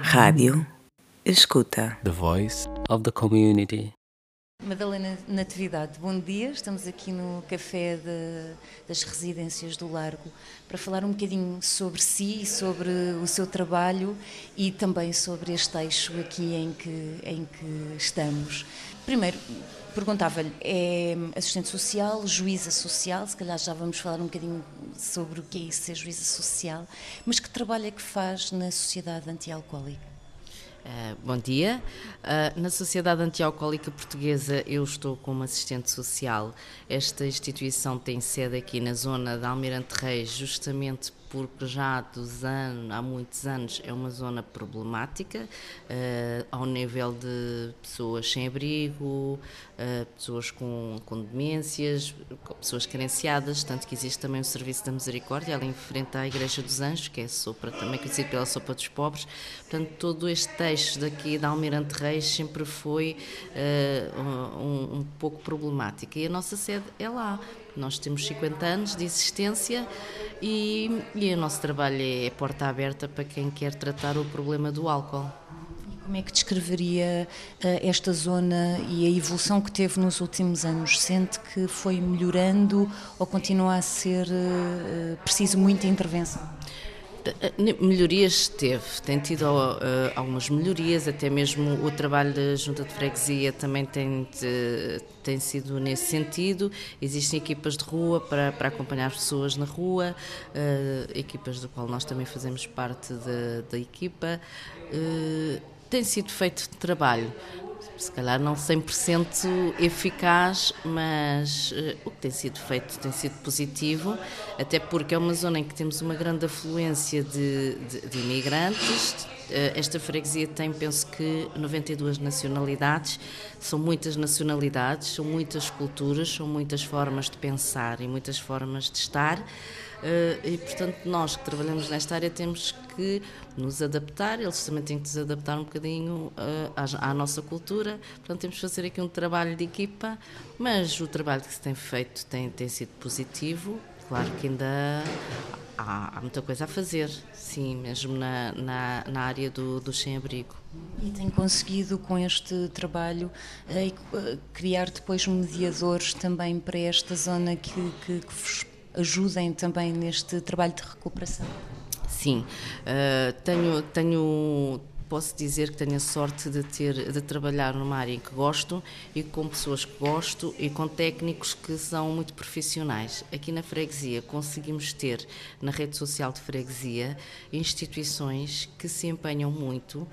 Rádio Escuta. The voice of the community. Madalena Natividade, bom dia. Estamos aqui no Café de, das Residências do Largo para falar um bocadinho sobre si, sobre o seu trabalho e também sobre este eixo aqui em que, em que estamos. Primeiro, perguntava-lhe, é assistente social, juíza social, se calhar já vamos falar um bocadinho sobre o que é isso, ser juíza social, mas que trabalho é que faz na Sociedade Antialcoólica? Uh, bom dia. Uh, na Sociedade Antialcoólica Portuguesa eu estou como assistente social. Esta instituição tem sede aqui na zona de Almirante Reis, justamente porque já dos anos, há muitos anos é uma zona problemática, uh, ao nível de pessoas sem abrigo, uh, pessoas com, com demências, pessoas carenciadas, tanto que existe também o Serviço da Misericórdia, ali em frente à Igreja dos Anjos, que é sopa, também conhecido pela sopa dos pobres. Portanto, todo este texto daqui da Almirante Reis sempre foi uh, um, um pouco problemático. E a nossa sede é lá. Nós temos 50 anos de existência e, e o nosso trabalho é porta aberta para quem quer tratar o problema do álcool. Como é que descreveria uh, esta zona e a evolução que teve nos últimos anos? Sente que foi melhorando ou continua a ser uh, preciso muita intervenção? Eh, melhorias teve, tem tido uh, algumas melhorias, até mesmo o trabalho da Junta de Freguesia também tem, de, tem sido nesse sentido. Existem equipas de rua para, para acompanhar as pessoas na rua, uh, equipas do qual nós também fazemos parte da, da equipa. Uh, tem sido feito trabalho se calhar não 100% eficaz, mas uh, o que tem sido feito tem sido positivo, até porque é uma zona em que temos uma grande afluência de, de, de imigrantes. Uh, esta freguesia tem, penso que, 92 nacionalidades, são muitas nacionalidades, são muitas culturas, são muitas formas de pensar e muitas formas de estar. Uh, e, portanto, nós que trabalhamos nesta área temos que nos adaptar, eles também têm que nos adaptar um bocadinho uh, à, à, nossa cultura, portanto, temos que fazer aqui um trabalho de equipa, mas o trabalho que se tem feito tem, tem sido positivo, claro que ainda há, há muita coisa a fazer, sim, mesmo na, na, na área do, do sem-abrigo. E tem conseguido, com este trabalho, uh, criar depois mediadores também para esta zona que, que, que vos ajudem também neste trabalho de recuperação? Sim, uh, tenho, tenho, posso dizer que tenho a sorte de ter de trabalhar numa área que gosto e com pessoas que gosto e com técnicos que são muito profissionais. Aqui na freguesia conseguimos ter na rede social de freguesia instituições que se empenham muito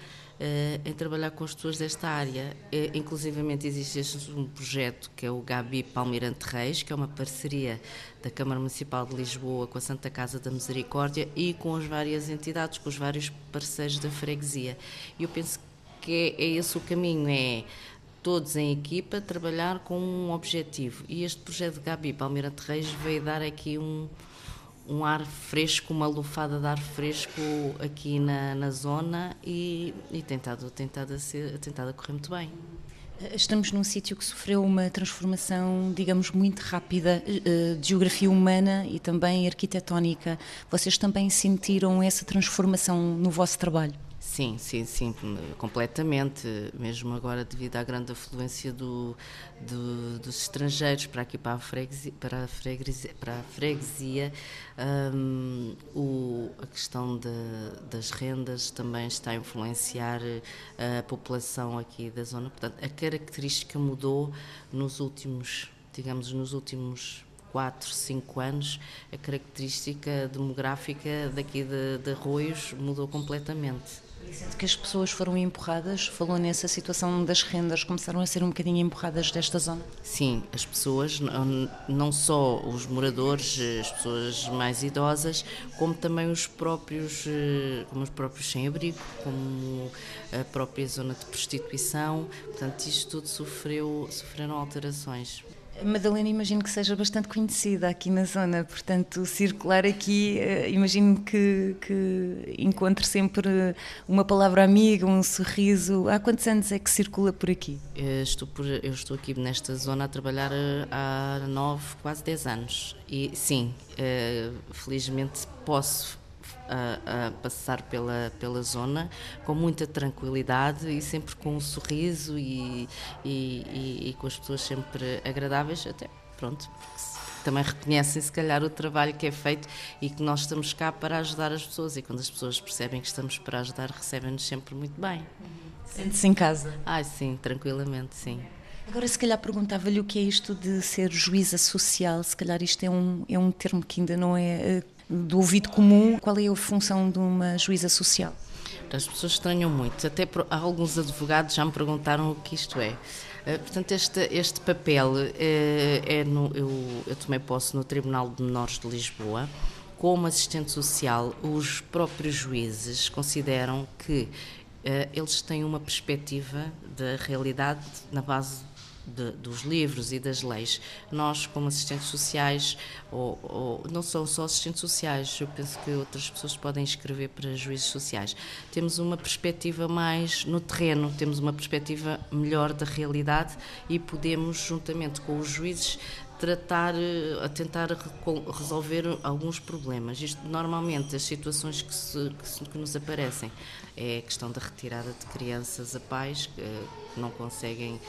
em trabalhar com as pessoas desta área. Uh, inclusivamente existe um projeto que é o Gabi Palmirante Reis, que é uma parceria da Câmara Municipal de Lisboa com a Santa Casa da Misericórdia e com as várias entidades, com os vários parceiros da freguesia. Eu penso que é, é esse o caminho, é todos em equipa trabalhar com um objetivo. E este projeto de Gabi Palmirante Reis veio dar aqui um, um ar fresco, uma lufada de ar fresco aqui na, na zona e, e tentado, tentado, a ser, tentado a correr muito bem. Estamos num sítio que sofreu uma transformação, digamos, muito rápida eh, de geografia humana e também arquitetónica. Vocês também sentiram essa transformação no vosso trabalho? Sim, sim, sim, completamente. Mesmo agora, devido à grande afluência do, do, dos estrangeiros para aqui, para a freguesia, para a freguesia, para a freguesia um, o, a questão de, das rendas também está a influenciar a população aqui da zona. Portanto, a característica mudou nos últimos, digamos, nos últimos 4, 5 anos, a característica demográfica daqui de, de Arroios mudou completamente. Que as pessoas foram empurradas, falou nessa situação das rendas, começaram a ser um bocadinho empurradas desta zona? Sim, as pessoas, não só os moradores, as pessoas mais idosas, como também os próprios, eh, como os próprios sem-abrigo, como a própria zona de prostituição, portanto isto tudo sofreu, sofreram alterações. Madalena, imagino que seja bastante conhecida aqui na zona, portanto, circular aqui, eh, imagino que, que encontre sempre uma palavra amiga, um sorriso. Há quantos anos é que circula por aqui? Eu estou, por, eu estou aqui nesta zona a trabalhar eh, há nove, quase dez anos. E sim, eh, felizmente posso a, a, passar pela, pela zona com muita tranquilidade e sempre com um sorriso e, e, e, e com as pessoas sempre agradáveis, até pronto, também reconhecem se calhar o trabalho que é feito e que nós estamos cá para ajudar as pessoas e quando as pessoas percebem que estamos para ajudar recebem-nos sempre muito bem. Sente-se em casa? Ah, sim, tranquilamente, sim. Agora, se calhar perguntava-lhe o que é isto de ser juíza social, se calhar isto é um, é um termo que ainda não é eh, do ouvido comum. Qual é a função de uma juíza social? As pessoas estranham muito, até alguns advogados já me perguntaram o que isto é. Eh, portanto, este, este papel é, é no, eu, eu tomei posse no Tribunal de Menores de Lisboa. Como assistente social, os próprios juízes consideram que uh, eles têm uma perspectiva da realidade na base de, dos livros e das leis. Nós, como assistentes sociais, ou, ou, não são só assistentes sociais, eu penso que outras pessoas podem escrever para juízes sociais, temos uma perspectiva mais no terreno, temos uma perspectiva melhor da realidade e podemos, juntamente com os juízes, tratar, eh, a tentar resolver alguns problemas. Isto, normalmente, as situações que, se, que, que, nos aparecem é a questão da retirada de crianças a pais que, que não conseguem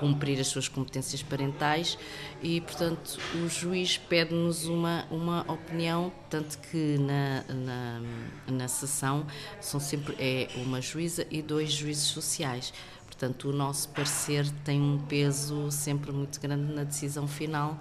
cumprir as suas competências parentais e, portanto, o juiz pede-nos uma, uma opinião, tanto que na, na, na sessão são sempre é uma juíza e dois juízes sociais. Portanto, o nosso parecer tem um peso sempre muito grande na decisão final,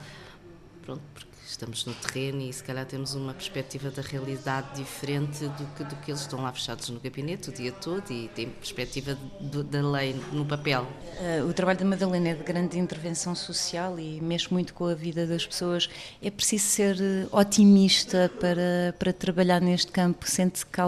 pronto, porque estamos no terreno e se calhar temos uma perspectiva da realidade diferente do que, do que eles estão lá fechados no gabinete o dia todo e têm perspectiva da lei no papel. Uh, o trabalho da Madalena é de grande intervenção social e mexe muito com a vida das pessoas. É preciso ser eh, otimista para, para trabalhar neste campo, sente que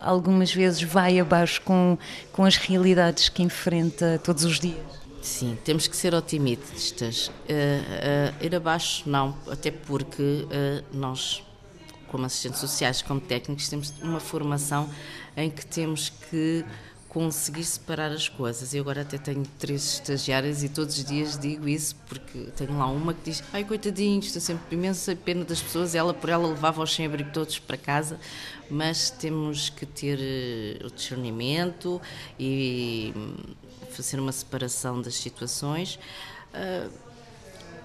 algumas vezes vai abaixo com, com as realidades que enfrenta todos os dias. Sim, temos que ser otimistas. Uh, uh, ir abaixo, não, até porque uh, nós, como assistentes sociais, como técnicos, temos uma formação em que temos que conseguir separar as coisas. Eu agora até tenho três estagiárias e todos os dias digo isso porque tenho lá uma que diz: Ai, coitadinho, estou sempre imensa pena das pessoas. Ela por ela levava os sem-abrigo todos para casa, mas temos que ter o discernimento e fazer uma separação das situações. Uh,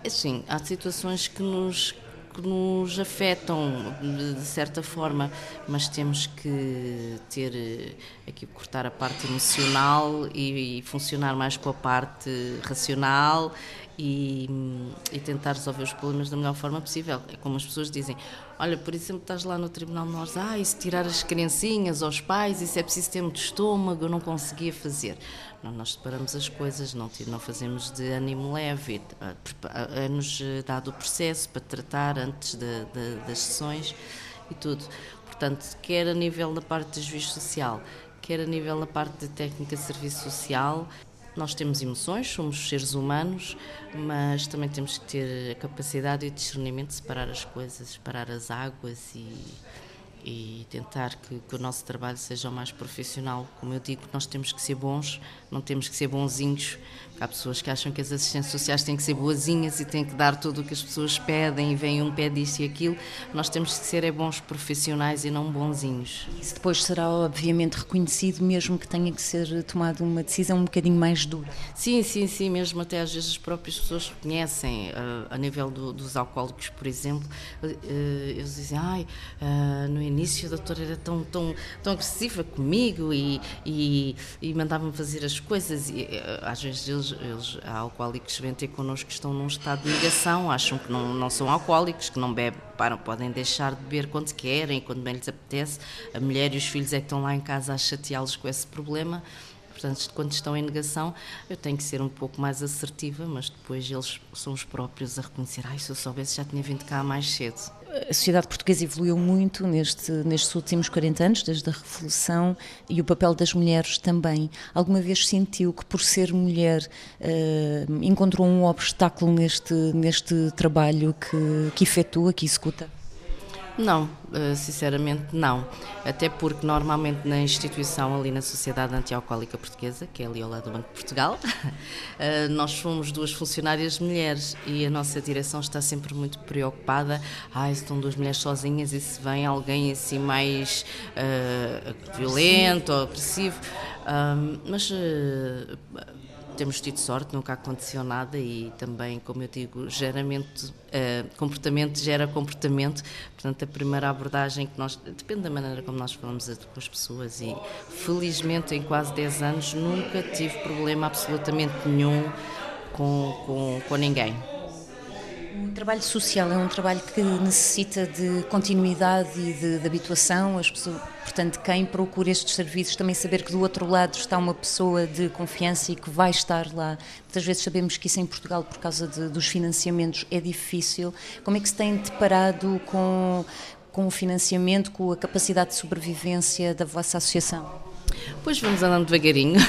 assim, há situações que nos, que nos afetam de, certa forma, mas temos que ter eh, aqui cortar a parte emocional e, e funcionar mais com a parte racional e, e, tentar resolver os problemas da melhor forma possível. É como as pessoas dizem: olha, por exemplo, estás lá no Tribunal Menores, ah, se tirar as criancinhas aos pais, isso é preciso ter muito estômago, eu não conseguia fazer. Não, nós separamos as coisas, não, não fazemos de ânimo leve, é-nos eh, dado o processo para tratar antes de, de, das sessões e tudo. Portanto, quer a nível da parte de juiz social, quer a nível da parte de técnica de serviço social, nós temos emoções, somos seres humanos, mas também temos que ter a capacidade e discernimento de separar as coisas, separar as águas e, e tentar que, que, o nosso trabalho seja o mais profissional. Como eu digo, nós temos que ser bons, não temos que ser bonzinhos, Há pessoas que acham que as assistências sociais têm que ser boazinhas e têm que dar tudo o que as pessoas pedem e vem um pé disto e aquilo. Nós temos que ser é bons profissionais e não bonzinhos. Isso depois será obviamente reconhecido, mesmo que tenha que ser tomada uma decisão um bocadinho mais dura. Sim, sim, sim, mesmo até às vezes as próprias pessoas reconhecem, uh, a nível do, dos alcoólicos, por exemplo, uh, eles dizem, ai, uh, no início a doutora era tão, tão, tão agressiva comigo e, e, e mandava-me fazer as coisas e às vezes eles eles, eles há alcoólicos que vêm ter connosco que estão num estado de negação, acham que não, não são alcoólicos, que não bebem, param, podem deixar de beber quando querem, quando bem lhes apetece. A mulher e os filhos é que estão lá em casa a chateá-los com esse problema. Portanto, quando estão em negação, eu tenho que ser um pouco mais assertiva, mas depois eles são os próprios a reconhecer: ai, se eu soubesse já tinha vindo cá mais cedo a sociedade portuguesa evoluiu muito neste, nestes últimos 40 anos, desde a Revolução, e o papel das mulheres também. Alguma vez sentiu que, por ser mulher, uh, encontrou um obstáculo neste, neste trabalho que, que efetua, que executa? Não, eh, sinceramente não. Até porque normalmente na instituição ali na Sociedade Antialcoólica Portuguesa, que é ali ao lado do Banco de Portugal, eh, nós somos duas funcionárias mulheres e a nossa direção está sempre muito preocupada. Ah, estão duas mulheres sozinhas e se vem alguém assim mais uh, violento ou agressivo. Um, mas uh, temos tido sorte, nunca aconteceu nada e também, como eu digo, geramente, uh, comportamento gera comportamento. Portanto, a primeira abordagem que nós. depende da maneira como nós falamos com as pessoas e, felizmente, em quase 10 anos, nunca tive problema absolutamente nenhum com, com, com ninguém. O trabalho social é um trabalho que necessita de continuidade e de, de, habituação. As pessoas, portanto, quem procura estes serviços também saber que do outro lado está uma pessoa de confiança e que vai estar lá. Muitas vezes sabemos que isso em Portugal, por causa de, dos financiamentos, é difícil. Como é que se tem deparado com, com o financiamento, com a capacidade de sobrevivência da vossa associação? Pois vamos andando devagarinho,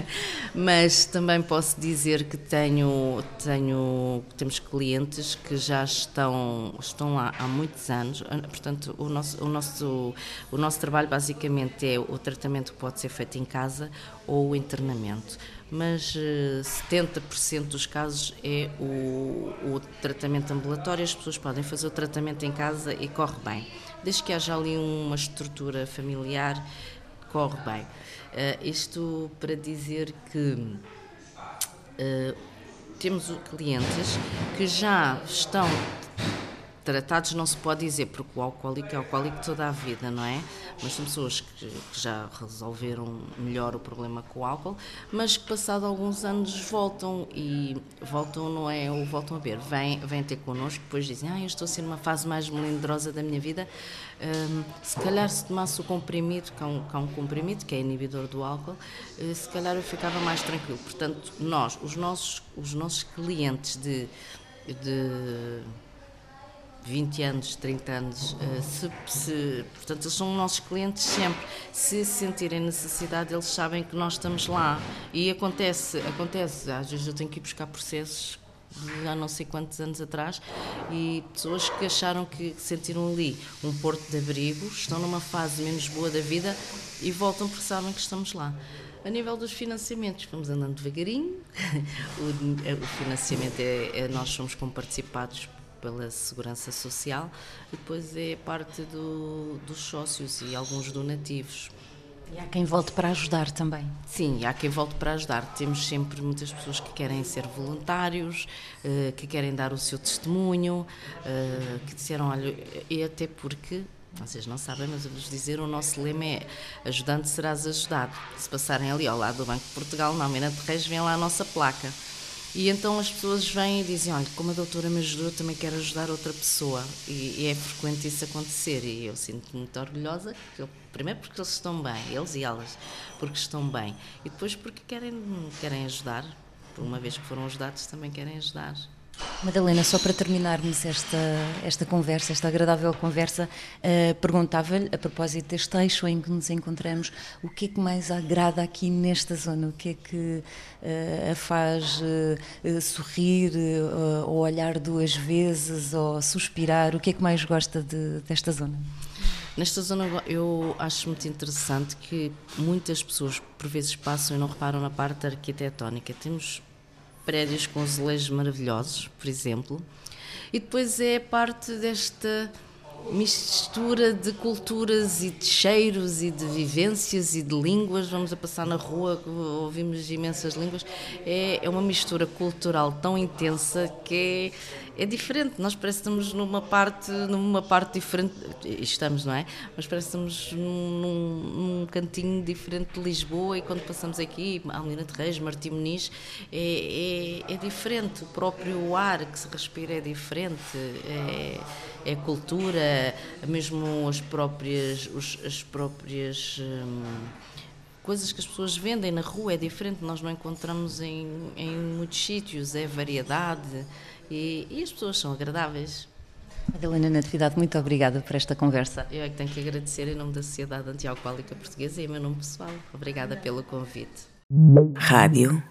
mas também posso dizer que tenho, tenho, temos clientes que já estão, estão lá há muitos anos, portanto o nosso, o, nosso, o nosso trabalho basicamente é o tratamento que pode ser feito em casa ou o internamento. Mas 70% eh, dos casos é o, o, tratamento ambulatório, as pessoas podem fazer o tratamento em casa e corre bem, desde que haja ali uma estrutura familiar corre bem. Uh, isto para dizer que uh, temos clientes que já estão tratados não se pode dizer, porque o alcoólico é alcoólico toda a vida, não é? Mas são pessoas que, que, já resolveram melhor o problema com o álcool, mas que passado alguns anos voltam e voltam, não é? Ou voltam a ver, vêm, vêm ter connosco, depois dizem, ah, eu estou assim numa fase mais melindrosa da minha vida, um, se calhar se tomasse o comprimido, que é, um, que é um comprimido, que é inibidor do álcool, uh, se calhar eu ficava mais tranquilo. Portanto, nós, os nossos, os nossos clientes de, de 20 anos, 30 anos, eh, se, se, portanto, eles são nossos clientes sempre. Se sentirem necessidade, eles sabem que nós estamos lá. E acontece, acontece, às vezes eu tenho que ir buscar processos de há não sei quantos anos atrás e pessoas que acharam que sentiram ali um porto de abrigo, estão numa fase menos boa da vida e voltam porque sabem que estamos lá. A nível dos financiamentos, vamos andando devagarinho. o, financiamento é, é, nós somos comparticipados pela Segurança Social e depois é parte do, dos sócios e alguns donativos. E há quem volte para ajudar também. Sim, há quem volte para ajudar. Temos sempre muitas pessoas que querem ser voluntários, eh, que querem dar o seu testemunho, eh, que disseram, olha, e até porque vocês não sabem, mas eu vos dizer, o nosso lema é ajudante serás ajudado. Se passarem ali ao lado do Banco de Portugal, na Almeida de Reis, vem lá a nossa placa. E então as pessoas vêm e dizem: Olha, como a doutora me ajudou, eu também quero ajudar outra pessoa. E, e é frequente isso acontecer. E eu sinto-me muito orgulhosa, porque, primeiro porque eles estão bem, eles e elas, porque estão bem. E depois porque querem, querem ajudar. Por uma vez que foram ajudados, também querem ajudar. Madalena, só para terminarmos esta, esta conversa, esta agradável conversa, uh, perguntava-lhe, a propósito deste eixo em que nos encontramos, o que é que mais agrada aqui nesta zona? O que é que uh, a faz uh, sorrir, ou olhar duas vezes, ou suspirar? O que é que mais gosta de, desta zona? Nesta zona eu acho muito interessante que muitas pessoas por vezes passam e não reparam na parte arquitetónica. Temos prédios com azulejos maravilhosos, por exemplo. E depois é parte desta mistura de culturas e de cheiros e de vivências e de línguas. Vamos a passar na rua, ouvimos imensas línguas. É, é uma mistura cultural tão intensa que é, é diferente. Nós parece que estamos numa parte, numa parte diferente. Estamos, não é? Mas parece que estamos num, num cantinho diferente de Lisboa e quando passamos aqui, Almina de Reis, Martim Muniz, é, é, é diferente. O próprio ar que se respira é diferente. É, é cultura, mesmo as próprias, os, as próprias hum, coisas que as pessoas vendem na rua é diferente, nós não encontramos em, em muitos sítios, é variedade e, e as pessoas são agradáveis. Madalena Natividade, muito obrigada por esta conversa. Eu é que tenho que agradecer em nome da Sociedade Antialcoólica Portuguesa e em meu nome pessoal. Obrigada pelo convite. Rádio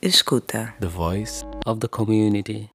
Escuta. The Voice of the Community.